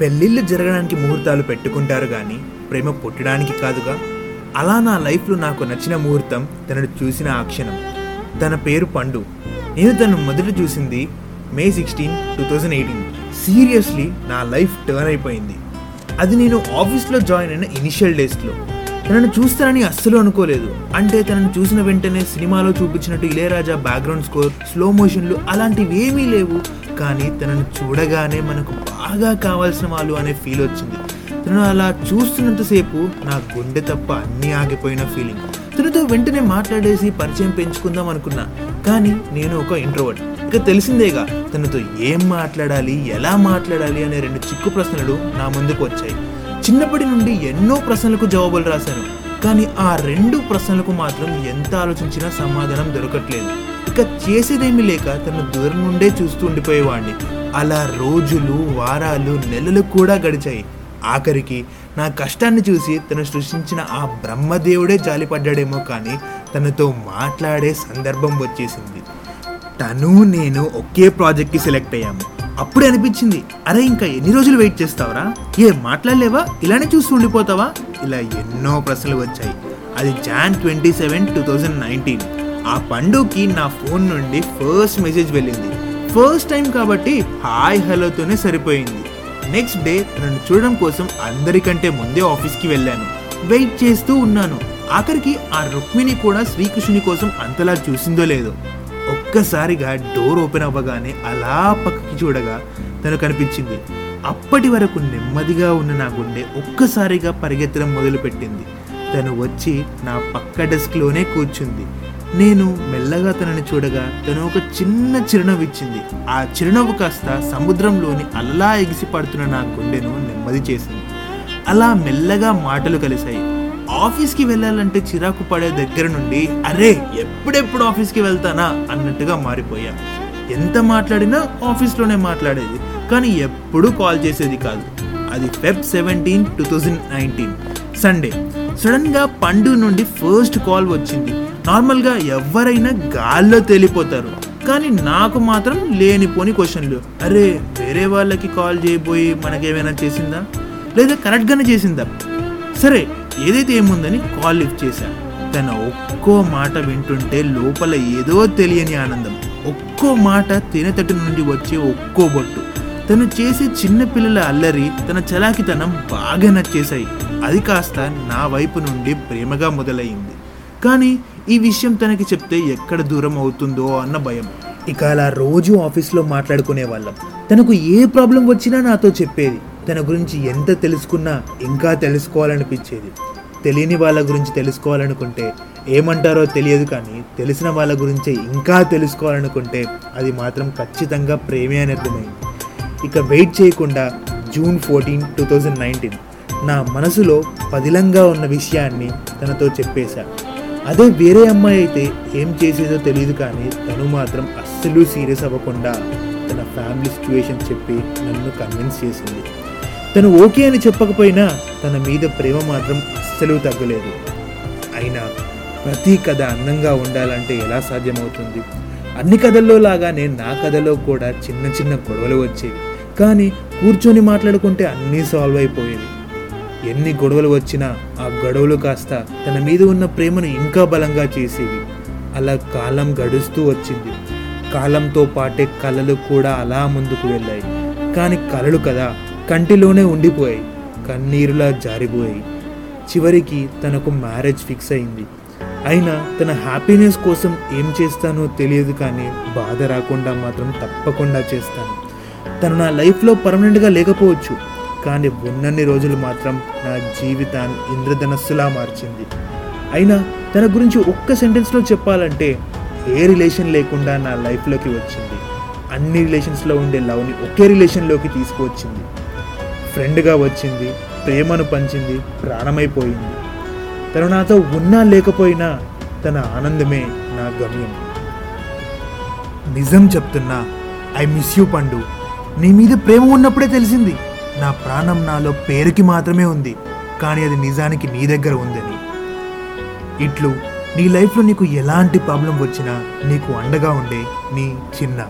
పెళ్ళిళ్ళు జరగడానికి ముహూర్తాలు పెట్టుకుంటారు కానీ ప్రేమ పుట్టడానికి కాదుగా. అలా నా లైఫ్లో నాకు నచ్చిన ముహూర్తం తనను చూసిన ఆ క్షణం. తన పేరు పండు. నేను తను మొదట చూసింది May sixteen two thousand eighteen. Seriously నా లైఫ్ టర్న్ అయిపోయింది. అది నేను ఆఫీస్లో జాయిన్ అయిన ఇనిషియల్ డేస్లో. తనను చూస్తానని అస్సలు అనుకోలేదు. అంటే తనను చూసిన వెంటనే సినిమాలో చూపించినట్టు ఇళయరాజా బ్యాక్గ్రౌండ్ స్కోర్ స్లో మోషన్లు అలాంటివి ఏమీ లేవు. కానీ తనను చూడగానే మనకు బాగా కావాల్సిన వాళ్ళు అనే ఫీల్ వచ్చింది. తను అలా చూస్తున్నంతసేపు నా గుండె తప్ప అన్నీ ఆగిపోయిన ఫీలింగ్ తనతో వెంటనే మాట్లాడేసి పరిచయం పెంచుకుందాం అనుకున్నా. కానీ నేను ఒక ఇంట్రోవర్ట్ ఇక తెలిసిందేగా తనతో ఏం మాట్లాడాలి ఎలా మాట్లాడాలి అనే రెండు చిక్కు ప్రశ్నలు నా ముందుకు వచ్చాయి. చిన్నప్పటి నుండి ఎన్నో ప్రశ్నలకు జవాబులు రాశాను. కానీ ఆ రెండు ప్రశ్నలకు మాత్రం ఎంత ఆలోచించినా సమాధానం దొరకట్లేదు. ఇక చేసేదేమీ లేక తన దూరం నుండే చూస్తూ ఉండిపోయేవాడిని. అలా రోజులు వారాలు నెలలు కూడా గడిచాయి. ఆఖరికి నా కష్టాన్ని చూసి తను సృష్టించిన ఆ బ్రహ్మదేవుడే జాలిపడ్డాడేమో కానీ తనతో మాట్లాడే సందర్భం వచ్చేసింది. తను నేను ఒకే ప్రాజెక్ట్కి సెలెక్ట్ అయ్యాము. అప్పుడే అనిపించింది అరే ఇంకా ఎన్ని రోజులు వెయిట్ చేస్తావరా? ఏ మాట్లాడలేవా? ఇలానే చూస్తూ ఉండిపోతావా? ఇలా ఎన్నో ప్రశ్నలు వచ్చాయి. అది Jan twenty seven two thousand nineteen. ఆ పండుగకి నా ఫోన్ నుండి ఫస్ట్ మెసేజ్ వెళ్ళింది. ఫస్ట్ టైం కాబట్టి హాయ్ హలోతోనే సరిపోయింది. నెక్స్ట్ డే నన్ను చూడడం కోసం అందరికంటే ముందే ఆఫీస్కి వెళ్ళాను. వెయిట్ చేస్తూ ఉన్నాను. ఆఖరికి ఆ రుక్మిణి కూడా శ్రీకృష్ణుని కోసం అంతలా చూసిందో లేదో. ఒక్కసారిగా డోర్ ఓపెన్ అవ్వగానే అలా పక్కకి చూడగా తను కనిపించింది. అప్పటి వరకు నెమ్మదిగా ఉన్న నా గుండె ఒక్కసారిగా పరిగెత్తడం మొదలుపెట్టింది. తను వచ్చి నా పక్క డెస్క్లోనే కూర్చుంది. నేను మెల్లగా తనని చూడగా తను ఒక చిన్న చిరునవ్వు ఇచ్చింది. ఆ చిరునవ్వు కాస్త సముద్రంలోని అల్లా ఎగిసి పడుతున్న నా గుండెను నెమ్మది చేసింది. అలా మెల్లగా మాటలు కలిశాయి. ఆఫీస్కి వెళ్ళాలంటే చిరాకు పడే దగ్గర నుండి అరే ఎప్పుడెప్పుడు ఆఫీస్కి వెళ్తానా? అన్నట్టుగా మారిపోయా. ఎంత మాట్లాడినా ఆఫీస్లోనే మాట్లాడేది కానీ ఎప్పుడూ కాల్ చేసేది కాదు. అది Feb seventeen two thousand nineteen. Sunday. సడన్గా పండు నుండి ఫస్ట్ కాల్ వచ్చింది. నార్మల్గా ఎవరైనా గాల్లో తేలిపోతారు. కానీ నాకు మాత్రం లేనిపోని క్వశ్చన్లు. అరే వేరే వాళ్ళకి కాల్ చేయబోయి మనకేమైనా చేసిందా? లేదా కరెక్ట్గానే చేసిందా? సరే ఏదైతే ఏముందని కాల్ లిఫ్ట్ చేశా. తన ఒక్కో మాట వింటుంటే లోపల ఏదో తెలియని ఆనందం. ఒక్కో మాట తేనెతట్టు నుండి వచ్చే ఒక్కో బొట్టు. తను చేసే చిన్న పిల్లల అల్లరి తన చలాకితనం బాగా నచ్చేశాయి. అది కాస్త నా వైపు నుండి ప్రేమగా మొదలయ్యింది. కానీ ఈ విషయం తనకి చెప్తే ఎక్కడ దూరం అవుతుందో అన్న భయం. ఇక అలా రోజు ఆఫీస్లో మాట్లాడుకునే వాళ్ళం. తనకు ఏ ప్రాబ్లం వచ్చినా నాతో చెప్పేది. తన గురించి ఎంత తెలుసుకున్నా ఇంకా తెలుసుకోవాలనిపించేది. తెలియని వాళ్ళ గురించి తెలుసుకోవాలనుకుంటే ఏమంటారో తెలియదు కానీ తెలిసిన వాళ్ళ గురించి ఇంకా తెలుసుకోవాలనుకుంటే అది మాత్రం ఖచ్చితంగా ప్రేమే అని అర్థమైంది. ఇక వెయిట్ చేయకుండా June fourteen two thousand nineteen నా మనసులో పదిలంగా ఉన్న విషయాన్ని తనతో చెప్పేశా. అదే వేరే అమ్మాయి అయితే ఏం చేసేదో తెలియదు కానీ తను మాత్రం అస్సలు సీరియస్ అవ్వకుండా తన ఫ్యామిలీ సిచ్యువేషన్ చెప్పి నన్ను కన్విన్స్ చేసింది. తను ఓకే అని చెప్పకపోయినా తన మీద ప్రేమ మాత్రం అస్సలు తగ్గలేదు. అయినా ప్రతి కథ అందంగా ఉండాలంటే ఎలా సాధ్యమవుతుంది? అన్ని కథల్లో లాగానే నా కథలో కూడా చిన్న చిన్న గొడవలు వచ్చేవి. కానీ కూర్చొని మాట్లాడుకుంటే అన్నీ సాల్వ్ అయిపోయేవి. ఎన్ని గొడవలు వచ్చినా ఆ గొడవలు కాస్త తన మీద ఉన్న ప్రేమను ఇంకా బలంగా చేసేవి. అలా కాలం గడుస్తూ వచ్చింది. కాలంతో పాటే కళలు కూడా అలా ముందుకు వెళ్ళాయి. కానీ కళలు కదా కంటిలోనే ఉండిపోయాయి. కన్నీరులా జారిపోయాయి. చివరికి తనకు మ్యారేజ్ ఫిక్స్ అయింది. అయినా తన హ్యాపీనెస్ కోసం ఏం చేస్తానో తెలియదు కానీ బాధ రాకుండా మాత్రం తప్పకుండా చేస్తాను. తను నా లైఫ్లో పర్మనెంట్గా లేకపోవచ్చు. కానీ ఉన్నన్ని రోజులు మాత్రం నా జీవితాన్ని ఇంద్రధనస్సులా మార్చింది. అయినా తన గురించి ఒక్క సెంటెన్స్లో చెప్పాలంటే ఏ రిలేషన్ లేకుండా నా లైఫ్లోకి వచ్చింది. అన్ని రిలేషన్స్లో ఉండే లవ్ని ఒకే రిలేషన్లోకి తీసుకువచ్చింది. ఫ్రెండ్గా వచ్చింది ప్రేమను పంచింది ప్రాణమైపోయింది. తను నాతో ఉన్నా లేకపోయినా తన ఆనందమే నా గమ్యం. నిజం చెప్తున్నా ఐ మిస్ యూ పండు నీ మీద ప్రేమ ఉన్నప్పుడే తెలిసింది. నా ప్రాణం నాలో పేరుకి మాత్రమే ఉంది కానీ అది నిజానికి నీ దగ్గర ఉందని. ఇట్లు నీ లైఫ్లో నీకు ఎలాంటి ప్రాబ్లం వచ్చినా నీకు అండగా ఉండే నీ చిన్న.